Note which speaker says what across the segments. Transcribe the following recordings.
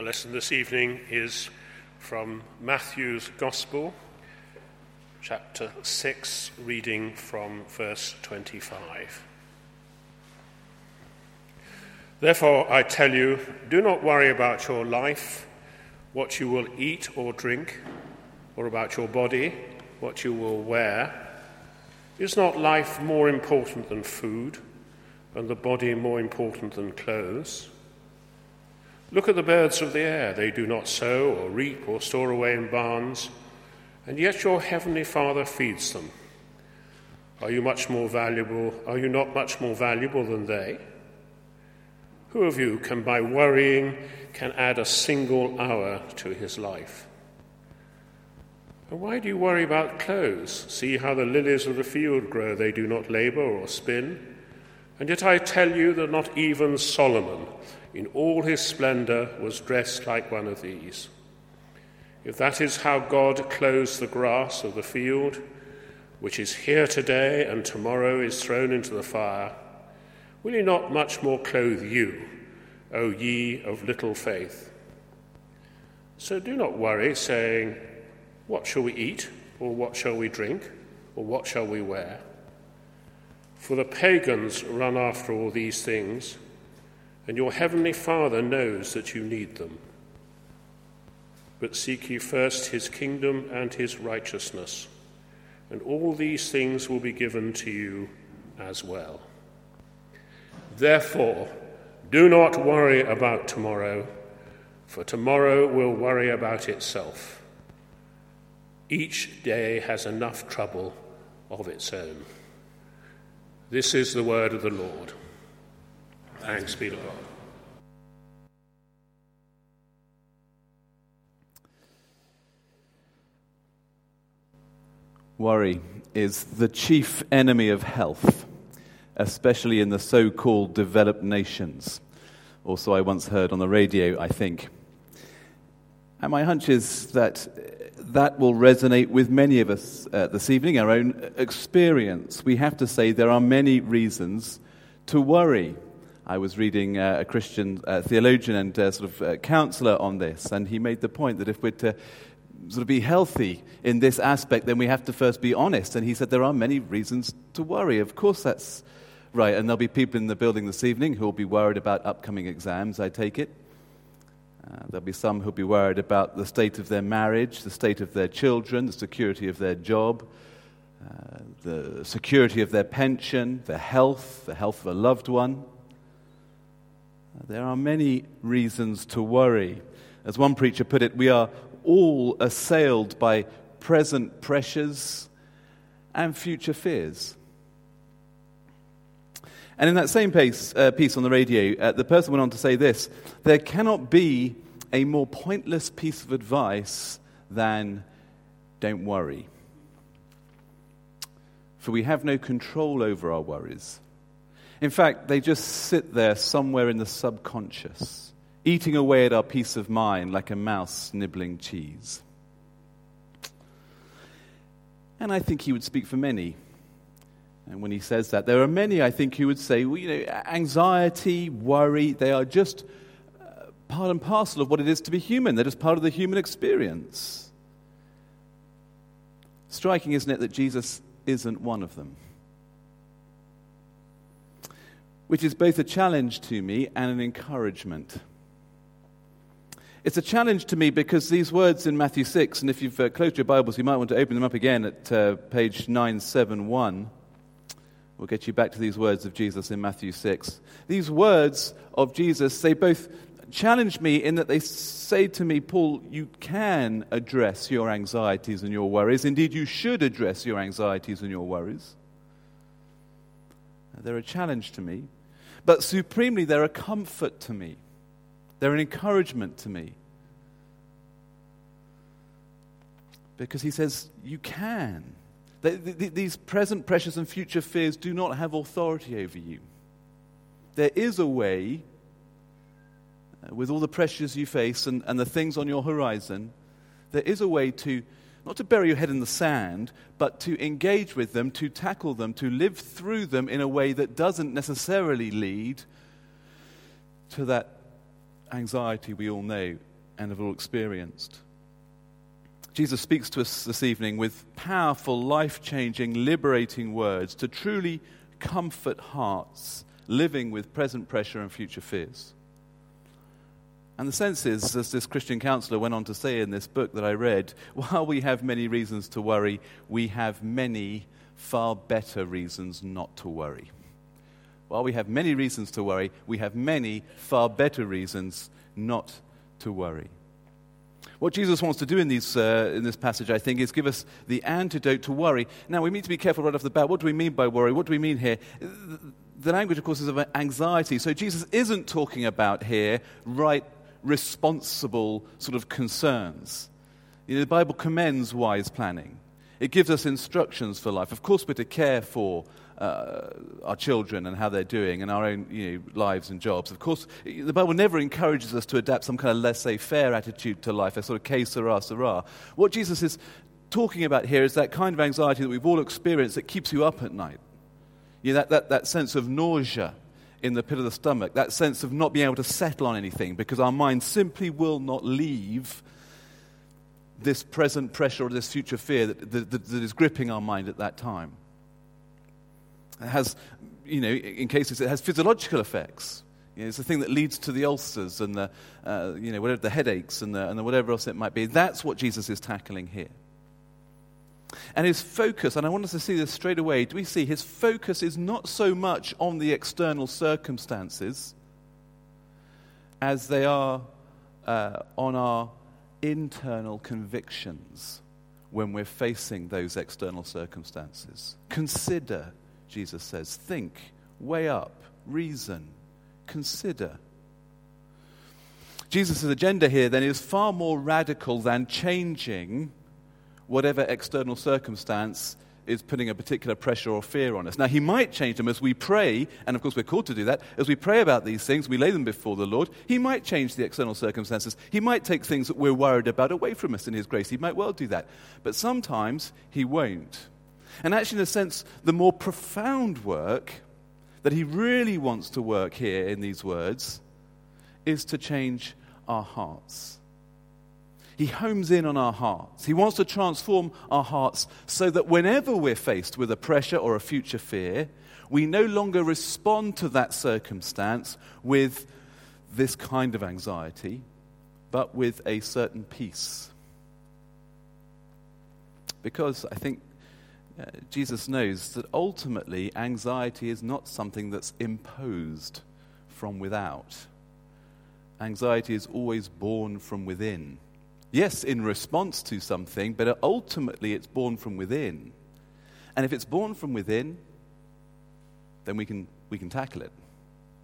Speaker 1: Our lesson this evening is from Matthew's Gospel, chapter 6, reading from verse 25. Therefore, I tell you, do not worry about your life, what you will eat or drink, or about your body, what you will wear. Is not life more important than food, and the body more important than clothes? Look at the birds of the air. They do not sow or reap or store away in barns, and yet your heavenly Father feeds them. Are you much more valuable? Are you not much more valuable than they? Who of you can by worrying can add a single hour to his life? And why do you worry about clothes? See how the lilies of the field grow, they do not labor or spin. And yet I tell you that not even Solomon in all his splendor, was dressed like one of these. If that is how God clothes the grass of the field, which is here today and tomorrow is thrown into the fire, will he not much more clothe you, O ye of little faith? So do not worry, saying, What shall we eat? Or what shall we drink? Or what shall we wear? For the pagans run after all these things and your heavenly Father knows that you need them. But seek ye first his kingdom and his righteousness, and all these things will be given to you as well. Therefore, do not worry about tomorrow, for tomorrow will worry about itself. Each day has enough trouble of its own. This is the word of the Lord. Thanks be to God.
Speaker 2: Worry is the chief enemy of health, especially in the so called developed nations. Also, I once heard on the radio, I think. And my hunch is that that will resonate with many of us uh, this evening, our own experience. We have to say there are many reasons to worry. I was reading uh, a Christian uh, theologian and uh, sort of uh, counselor on this, and he made the point that if we're to sort of be healthy in this aspect, then we have to first be honest. And he said there are many reasons to worry. Of course, that's right. And there'll be people in the building this evening who will be worried about upcoming exams, I take it. Uh, there'll be some who'll be worried about the state of their marriage, the state of their children, the security of their job, uh, the security of their pension, their health, the health of a loved one. There are many reasons to worry. As one preacher put it, we are all assailed by present pressures and future fears. And in that same piece, uh, piece on the radio, uh, the person went on to say this there cannot be a more pointless piece of advice than don't worry. For we have no control over our worries. In fact, they just sit there somewhere in the subconscious, eating away at our peace of mind like a mouse nibbling cheese. And I think he would speak for many. And when he says that, there are many, I think, who would say, well, you know, anxiety, worry, they are just uh, part and parcel of what it is to be human. They're just part of the human experience. Striking, isn't it, that Jesus isn't one of them? Which is both a challenge to me and an encouragement. It's a challenge to me because these words in Matthew 6, and if you've uh, closed your Bibles, you might want to open them up again at uh, page 971. We'll get you back to these words of Jesus in Matthew 6. These words of Jesus, they both challenge me in that they say to me, Paul, you can address your anxieties and your worries. Indeed, you should address your anxieties and your worries. They're a challenge to me but supremely, they're a comfort to me, they're an encouragement to me. Because he says, You can. These present pressures and future fears do not have authority over you. There is a way, uh, with all the pressures you face and, and the things on your horizon, there is a way to not to bury your head in the sand, but to engage with them, to tackle them, to live through them in a way that doesn't necessarily lead to that anxiety we all know and have all experienced. Jesus speaks to us this evening with powerful, life changing, liberating words to truly comfort hearts living with present pressure and future fears. And the sense is, as this Christian counselor went on to say in this book that I read, while we have many reasons to worry, we have many far better reasons not to worry. While we have many reasons to worry, we have many far better reasons not to worry. What Jesus wants to do in, these, uh, in this passage, I think, is give us the antidote to worry. Now, we need to be careful right off the bat. What do we mean by worry? What do we mean here? The language, of course, is of anxiety. So Jesus isn't talking about here right, responsible sort of concerns. You know, the Bible commends wise planning. It gives us instructions for life. Of course, we're to care for uh, our children and how they're doing and our own you know, lives and jobs. Of course, the Bible never encourages us to adapt some kind of laissez faire attitude to life, a sort of que sera, sera. What Jesus is talking about here is that kind of anxiety that we've all experienced that keeps you up at night. You know, that, that, that sense of nausea in the pit of the stomach, that sense of not being able to settle on anything because our mind simply will not leave this present pressure or this future fear that, that, that is gripping our mind at that time. It has, you know, in cases, it has physiological effects. You know, it's the thing that leads to the ulcers and the, uh, you know, whatever, the headaches and the, and the whatever else it might be. That's what Jesus is tackling here. And his focus, and I want us to see this straight away, do we see his focus is not so much on the external circumstances as they are uh, on our internal convictions when we're facing those external circumstances. Consider Jesus says. Think, weigh up, reason, consider. Jesus' agenda here then is far more radical than changing whatever external circumstance is putting a particular pressure or fear on us. Now, He might change them as we pray, and of course, we're called to do that. As we pray about these things, we lay them before the Lord. He might change the external circumstances. He might take things that we're worried about away from us in His grace. He might well do that. But sometimes He won't. And actually, in a sense, the more profound work that he really wants to work here in these words is to change our hearts. He homes in on our hearts. He wants to transform our hearts so that whenever we're faced with a pressure or a future fear, we no longer respond to that circumstance with this kind of anxiety, but with a certain peace. Because I think uh, Jesus knows that ultimately anxiety is not something that's imposed from without. Anxiety is always born from within. Yes, in response to something, but ultimately it's born from within. And if it's born from within, then we can, we can tackle it.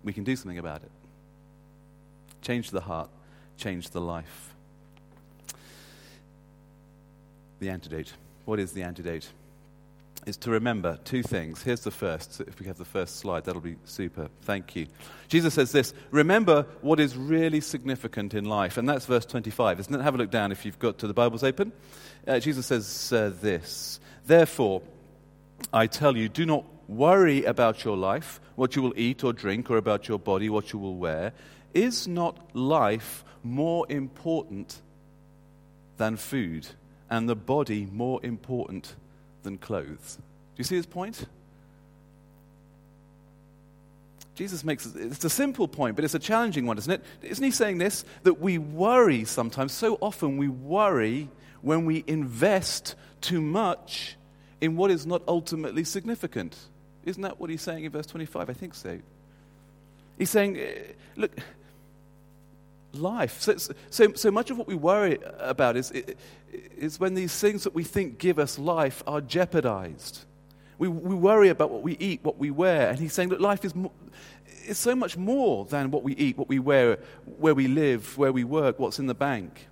Speaker 2: We can do something about it. Change the heart, change the life. The antidote. What is the antidote? Is to remember two things. Here's the first. If we have the first slide, that'll be super. Thank you. Jesus says this Remember what is really significant in life. And that's verse 25, isn't it? Have a look down if you've got to the Bibles open. Uh, Jesus says uh, this Therefore, I tell you, do not worry about your life, what you will eat or drink, or about your body, what you will wear. Is not life more important than food, and the body more important than clothes. Do you see his point? Jesus makes it's a simple point, but it's a challenging one, isn't it? Isn't he saying this? That we worry sometimes, so often we worry when we invest too much in what is not ultimately significant. Isn't that what he's saying in verse 25? I think so. He's saying, eh, look, life. So, so, so much of what we worry about is, is when these things that we think give us life are jeopardized. We, we worry about what we eat, what we wear. And he's saying that life is, is so much more than what we eat, what we wear, where we live, where we work, what's in the bank.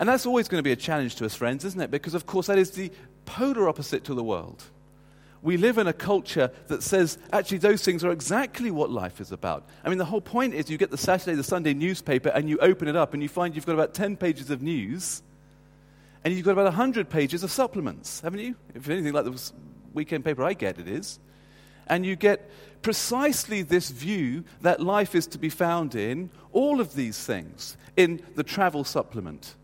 Speaker 2: And that's always going to be a challenge to us, friends, isn't it? Because, of course, that is the polar opposite to the world we live in a culture that says actually those things are exactly what life is about. I mean, the whole point is you get the Saturday, the Sunday newspaper, and you open it up and you find you've got about 10 pages of news, and you've got about 100 pages of supplements, haven't you? If anything like the weekend paper I get, it is. And you get precisely this view that life is to be found in all of these things. In the travel supplement,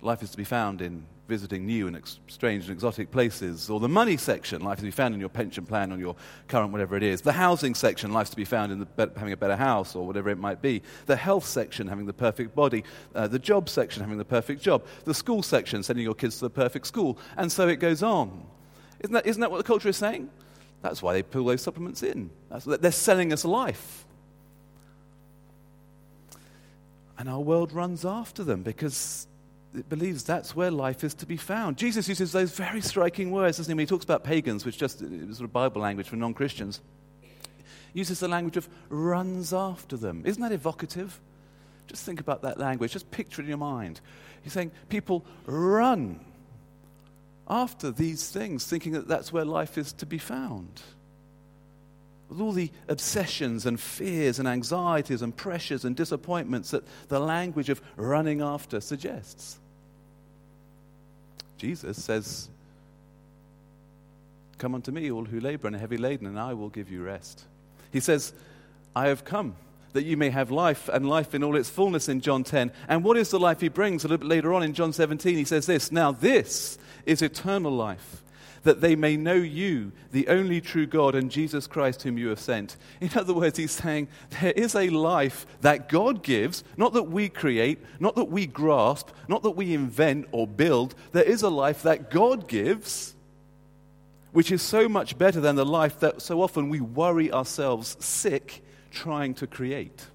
Speaker 2: life is to be found in visiting new and ex- strange and exotic places. Or the money section, life to be found in your pension plan or your current whatever it is. The housing section, life to be found in be- having a better house or whatever it might be. The health section, having the perfect body. Uh, the job section, having the perfect job. The school section, sending your kids to the perfect school. And so it goes on. Isn't that, isn't that what the culture is saying? That's why they pull those supplements in. That's, they're selling us life. And our world runs after them because it believes that's where life is to be found. Jesus uses those very striking words, doesn't he? When he talks about pagans, which just is sort of Bible language for non Christians, uses the language of runs after them. Isn't that evocative? Just think about that language. Just picture it in your mind. He's saying people run after these things, thinking that that's where life is to be found. With all the obsessions and fears and anxieties and pressures and disappointments that the language of running after suggests. Jesus says, Come unto me, all who labor and are heavy laden, and I will give you rest. He says, I have come that you may have life and life in all its fullness in John 10. And what is the life he brings? A little bit later on in John 17, he says this Now, this is eternal life, that they may know you, the only true God, and Jesus Christ, whom you have sent. In other words, he's saying there is a life that God gives, not that we create, not that we grasp, not that we invent or build. There is a life that God gives. Which is so much better than the life that so often we worry ourselves sick trying to create.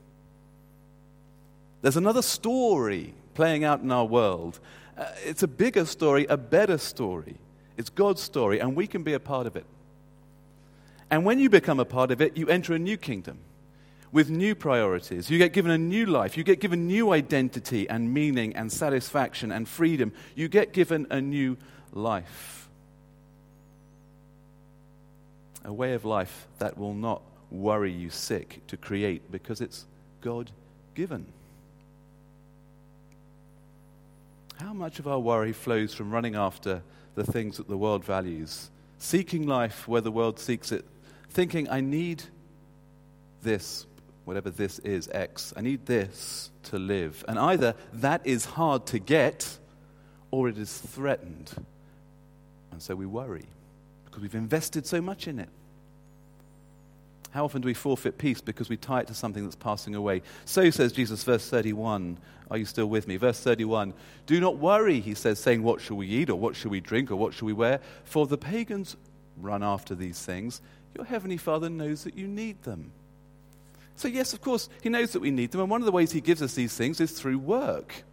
Speaker 2: There's another story playing out in our world uh, it's a bigger story, a better story. It's God's story, and we can be a part of it. And when you become a part of it, you enter a new kingdom with new priorities. You get given a new life. You get given new identity and meaning and satisfaction and freedom. You get given a new life. A way of life that will not worry you sick to create because it's God given. How much of our worry flows from running after the things that the world values, seeking life where the world seeks it, thinking, I need this, whatever this is, X, I need this to live. And either that is hard to get or it is threatened. And so we worry because we've invested so much in it. How often do we forfeit peace because we tie it to something that's passing away? So says Jesus, verse 31. Are you still with me? Verse 31. Do not worry, he says, saying, What shall we eat, or what shall we drink, or what shall we wear? For the pagans run after these things. Your heavenly Father knows that you need them. So, yes, of course, he knows that we need them. And one of the ways he gives us these things is through work,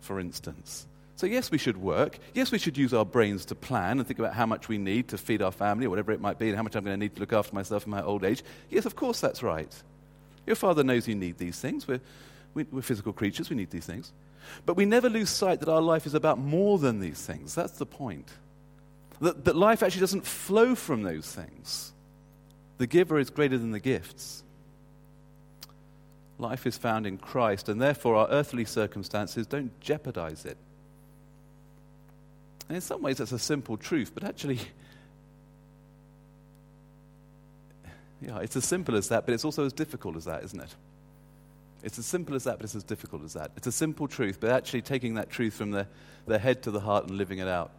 Speaker 2: for instance. So, yes, we should work. Yes, we should use our brains to plan and think about how much we need to feed our family or whatever it might be and how much I'm going to need to look after myself in my old age. Yes, of course, that's right. Your father knows you need these things. We're, we, are physical creatures, we need these things. But we never lose sight that our life is about more than these things. That's the point. That, that life actually doesn't flow from those things. The giver is greater than the gifts. Life is found in Christ, and therefore our earthly circumstances don't jeopardize it. And in some ways, that's a simple truth, but actually, yeah, it's as simple as that, but it's also as difficult as that, isn't it? It's as simple as that, but it's as difficult as that. It's a simple truth, but actually taking that truth from the, the head to the heart and living it out.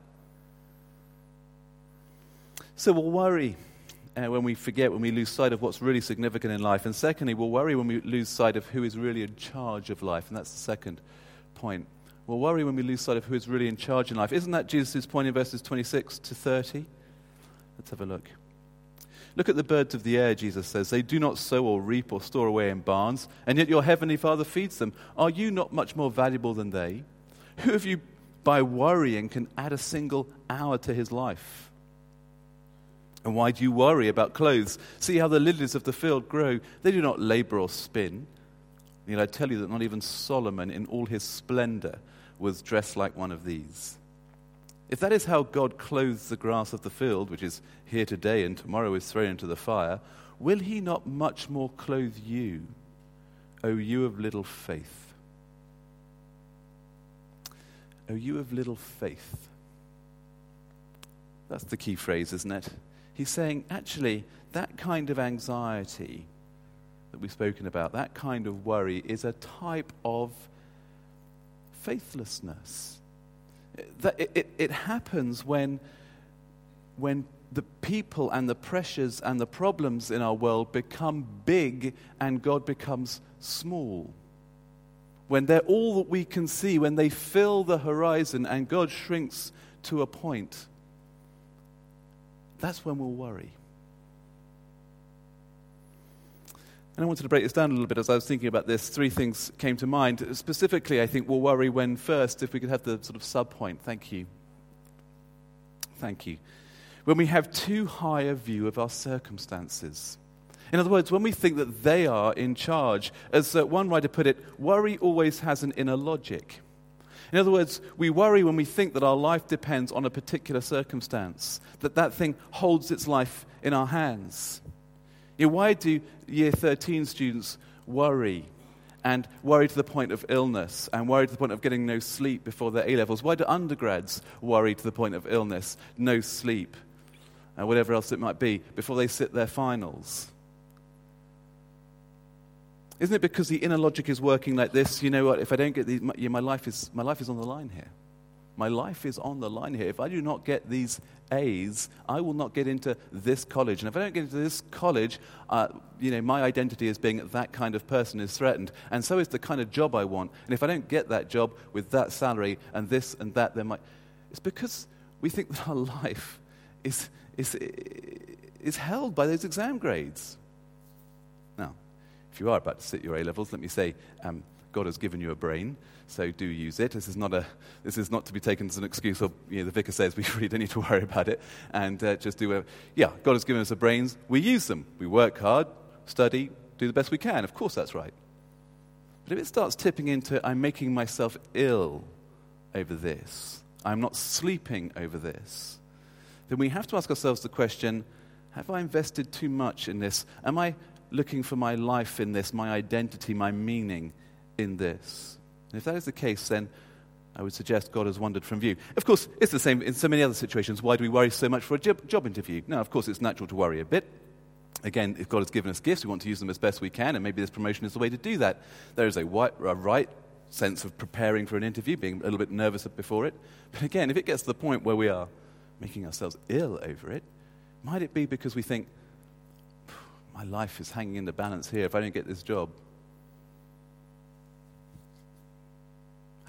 Speaker 2: So we'll worry uh, when we forget, when we lose sight of what's really significant in life. And secondly, we'll worry when we lose sight of who is really in charge of life. And that's the second point. We'll worry when we lose sight of who is really in charge in life. Isn't that Jesus' point in verses 26 to 30? Let's have a look. Look at the birds of the air, Jesus says. They do not sow or reap or store away in barns, and yet your heavenly Father feeds them. Are you not much more valuable than they? Who of you, by worrying, can add a single hour to his life? And why do you worry about clothes? See how the lilies of the field grow. They do not labor or spin. Yet I tell you that not even Solomon, in all his splendor, was dressed like one of these. If that is how God clothes the grass of the field, which is here today and tomorrow is thrown into the fire, will he not much more clothe you, O you of little faith? O you of little faith. That's the key phrase, isn't it? he's saying, actually, that kind of anxiety that we've spoken about, that kind of worry, is a type of faithlessness. It, it, it happens when, when the people and the pressures and the problems in our world become big and God becomes small. When they're all that we can see, when they fill the horizon and God shrinks to a point, that's when we'll worry. And I wanted to break this down a little bit as I was thinking about this. Three things came to mind. Specifically, I think we'll worry when first, if we could have the sort of sub point. Thank you. Thank you. When we have too high a view of our circumstances. In other words, when we think that they are in charge, as uh, one writer put it, worry always has an inner logic. In other words, we worry when we think that our life depends on a particular circumstance, that that thing holds its life in our hands. You know, why do year 13 students worry and worry to the point of illness and worry to the point of getting no sleep before their A levels? Why do undergrads worry to the point of illness, no sleep, and whatever else it might be before they sit their finals? Isn't it because the inner logic is working like this? You know what? If I don't get these, my, my, life is, my life is on the line here. My life is on the line here. If I do not get these A's, I will not get into this college. And if I don't get into this college, uh, you know, my identity as being that kind of person is threatened. And so is the kind of job I want. And if I don't get that job with that salary and this and that, then my. It's because we think that our life is, is, is held by those exam grades. Now, if you are about to sit your A levels, let me say um, God has given you a brain so do use it. This is not, a, this is not to be taken as an excuse of, you know, the vicar says we really don't need to worry about it and uh, just do a, yeah, God has given us the brains, we use them. We work hard, study, do the best we can. Of course that's right. But if it starts tipping into, I'm making myself ill over this, I'm not sleeping over this, then we have to ask ourselves the question have I invested too much in this? Am I looking for my life in this, my identity, my meaning in this? And if that is the case, then I would suggest God has wandered from view. Of course, it's the same in so many other situations. Why do we worry so much for a job, interview? Now, of course, it's natural to worry a bit. Again, if God has given us gifts, we want to use them as best we can, and maybe this promotion is the way to do that. There is a, a right sense of preparing for an interview, being a little bit nervous before it. But again, if it gets to the point where we are making ourselves ill over it, might it be because we think, my life is hanging in the balance here if I don't get this job?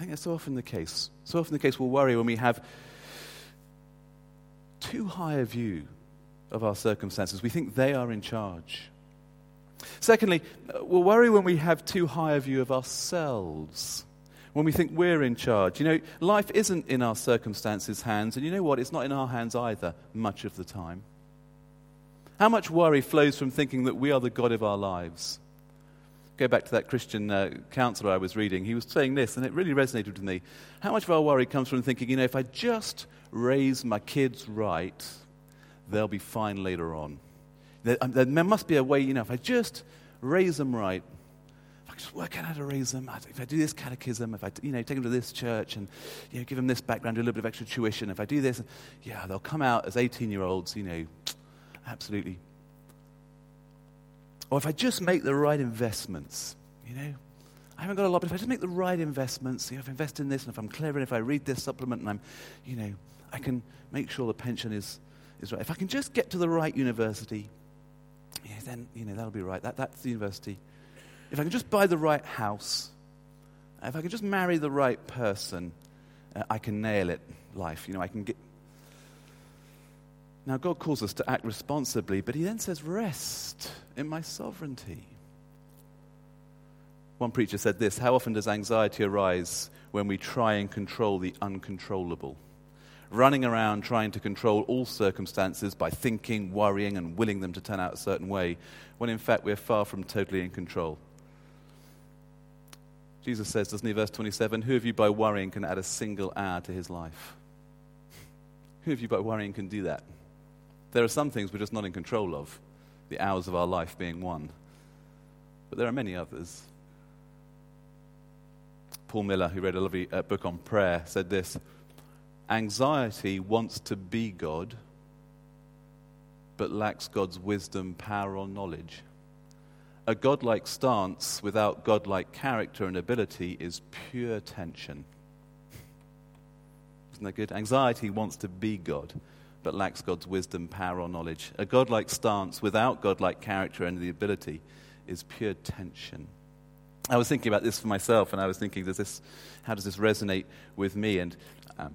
Speaker 2: I think that's so often the case. So often the case we'll worry when we have too high a view of our circumstances. We think they are in charge. Secondly, uh, we'll worry when we have too high a view of ourselves. When we think we're in charge. You know, life isn't in our circumstances' hands, and you know what? It's not in our hands either, much of the time. How much worry flows from thinking that we are the God of our lives? Go back to that Christian uh, counselor I was reading. He was saying this, and it really resonated with me. How much of our worry comes from thinking, you know, if I just raise my kids right, they'll be fine later on. There, um, there must be a way, you know, if I just raise them right, if I just work out how to raise them, if I do this catechism, if I, you know, take them to this church and, you know, give them this background, do a little bit of extra tuition, if I do this, yeah, they'll come out as 18-year-olds, you know, absolutely or if I just make the right investments, you know, I haven't got a lot, but if I just make the right investments, you know, if I invest in this and if I'm clever and if I read this supplement and I'm, you know, I can make sure the pension is, is right. If I can just get to the right university, yeah, then, you know, that'll be right. That, that's the university. If I can just buy the right house, if I can just marry the right person, uh, I can nail it, life. You know, I can get, now, God calls us to act responsibly, but He then says, Rest in my sovereignty. One preacher said this How often does anxiety arise when we try and control the uncontrollable? Running around trying to control all circumstances by thinking, worrying, and willing them to turn out a certain way, when in fact we're far from totally in control. Jesus says, doesn't he, verse 27, Who of you by worrying can add a single hour to his life? Who of you by worrying can do that? There are some things we're just not in control of, the hours of our life being one. But there are many others. Paul Miller, who wrote a lovely uh, book on prayer, said this Anxiety wants to be God, but lacks God's wisdom, power, or knowledge. A godlike stance without godlike character and ability is pure tension. Isn't that good? Anxiety wants to be God, but lacks God's wisdom, power, or knowledge. A godlike stance without godlike character and the ability is pure tension. I was thinking about this for myself, and I was thinking, does this, how does this resonate with me? And um,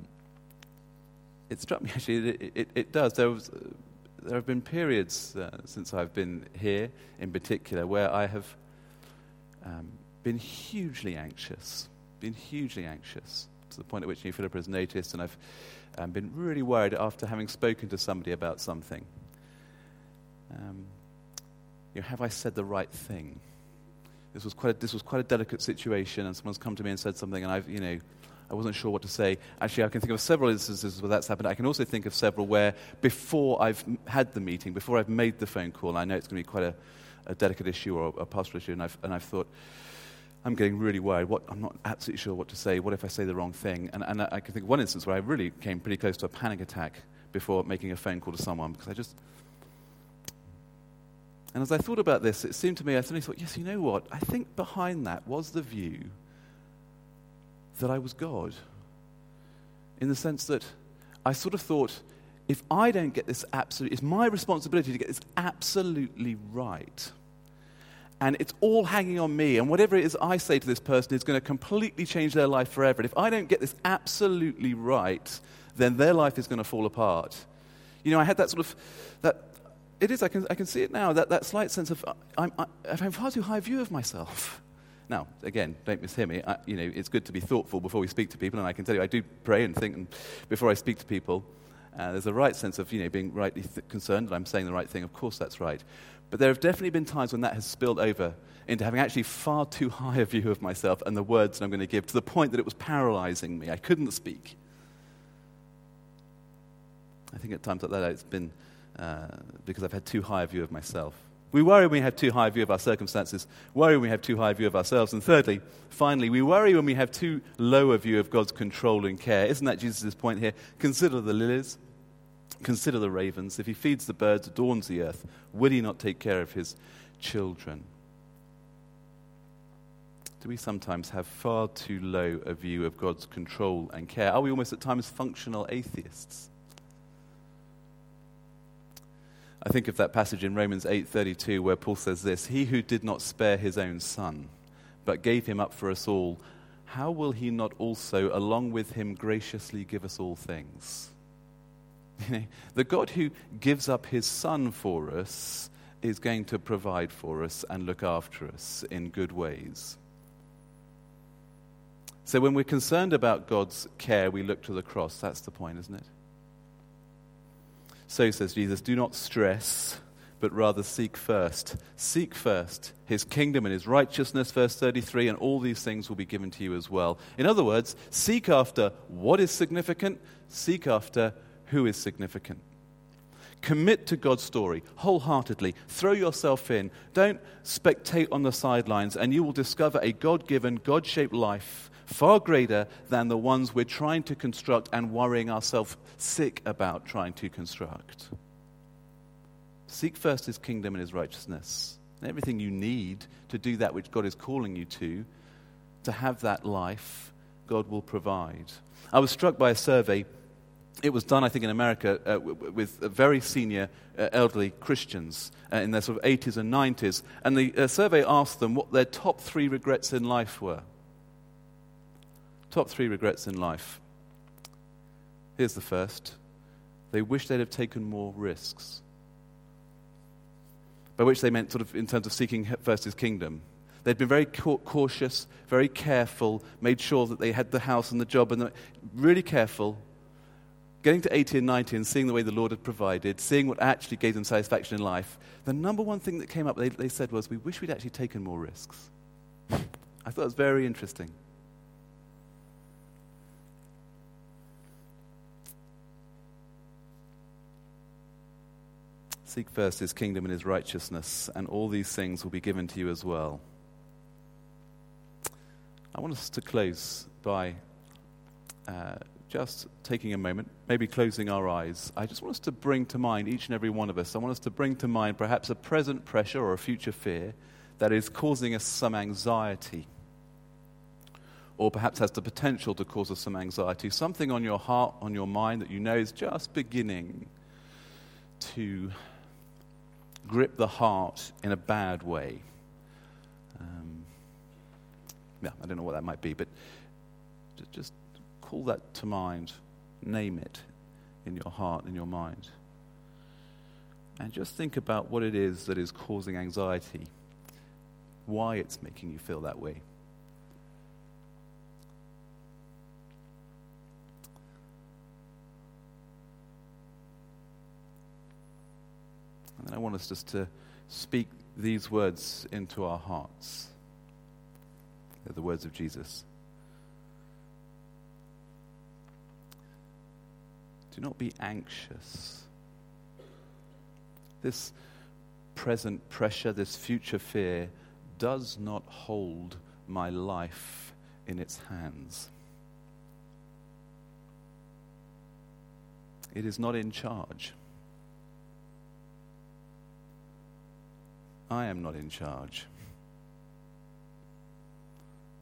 Speaker 2: it struck me actually, it, it, it does. There, was, uh, there have been periods uh, since I've been here, in particular, where I have um, been hugely anxious, been hugely anxious to the point at which you Philippa has noticed, and I've um, been really worried after having spoken to somebody about something. Um, you know, have I said the right thing? This was quite a, this was quite a delicate situation, and someone's come to me and said something, and I've, you know, I wasn't sure what to say. Actually, I can think of several instances where that's happened. I can also think of several where before I've had the meeting, before I've made the phone call, I know it's going to be quite a, a delicate issue or a pastoral issue, and I've, and I've thought, I'm getting really worried. What, I'm not absolutely sure what to say. What if I say the wrong thing? And, and I can think of one instance where I really came pretty close to a panic attack before making a phone call to someone because I just. And as I thought about this, it seemed to me, I suddenly thought, yes, you know what? I think behind that was the view that I was God. In the sense that I sort of thought, if I don't get this absolutely, it's my responsibility to get this absolutely right and it's all hanging on me, and whatever it is I say to this person is going to completely change their life forever. And if I don't get this absolutely right, then their life is going to fall apart. You know, I had that sort of, that, it is, I can, I can see it now, that, that slight sense of, I'm, I, I have far too high view of myself. Now, again, don't mishear me. I, you know, it's good to be thoughtful before we speak to people, and I can tell you, I do pray and think and before I speak to people. Uh, there's a right sense of, you know, being rightly th- concerned that I'm saying the right thing. Of course, that's right. But there have definitely been times when that has spilled over into having actually far too high a view of myself and the words that I'm going to give to the point that it was paralyzing me. I couldn't speak. I think at times like that it's been uh, because I've had too high a view of myself. We worry when we have too high a view of our circumstances, worry when we have too high a view of ourselves. And thirdly, finally, we worry when we have too low a view of God's control and care. Isn't that Jesus' point here? Consider the lilies. Consider the ravens. If he feeds the birds, adorns the earth, will he not take care of his children? Do we sometimes have far too low a view of God's control and care? Are we almost at times functional atheists? I think of that passage in Romans 8:32 where Paul says this, "He who did not spare his own son, but gave him up for us all, how will he not also along with him graciously give us all things?" the God who gives up his son for us is going to provide for us and look after us in good ways. So when we're concerned about God's care, we look to the cross. That's the point, isn't it? So says Jesus, do not stress, but rather seek first. Seek first his kingdom and his righteousness, verse 33, and all these things will be given to you as well. In other words, seek after what is significant, seek after who is significant. Commit to God's story wholeheartedly. Throw yourself in. Don't spectate on the sidelines, and you will discover a God given, God shaped life far greater than the ones we're trying to construct and worrying ourselves sick about trying to construct. Seek first his kingdom and his righteousness. Everything you need to do that which God is calling you to, to have that life, God will provide. I was struck by a survey it was done, I think, in America uh, w- with very senior uh, elderly Christians uh, in their sort of 80s and 90s. And the uh, survey asked them what their top three regrets in life were. Top three regrets in life. Here's the first they wish they'd have taken more risks. By which they meant, sort of, in terms of seeking first his kingdom. They'd been very cautious, very careful, made sure that they had the house and the job, and really careful getting to 80 and 90 and seeing the way the Lord had provided, seeing what actually gave them satisfaction in life, the number one thing that came up, they, they said, was, We wish we'd actually taken more risks. I thought it was very interesting. Seek first his kingdom and his righteousness, and all these things will be given to you as well. I want us to close by uh, just taking a moment, maybe closing our eyes, I just want us to bring to mind, each and every one of us, I want us to bring to mind perhaps a present pressure or a future fear that is causing us some anxiety. Or perhaps has the potential to cause us some anxiety. Something on your heart, on your mind that you know is just beginning to grip the heart in a bad way. Um, yeah, I don't know what that might be, but just call that to mind, name it in your heart, in your mind. And just think about what it is that is causing anxiety, why it's making you feel that way. And I want us just to speak these words into our hearts. They're the words of Jesus. Do not be anxious. This present pressure, this future fear, does not hold my life in its hands. It is not in charge. I am not in charge.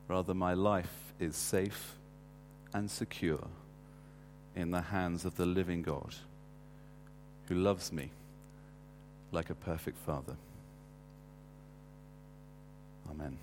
Speaker 2: Rather, my life is safe and secure in the hands of the living God who loves me like a perfect Father. Amen.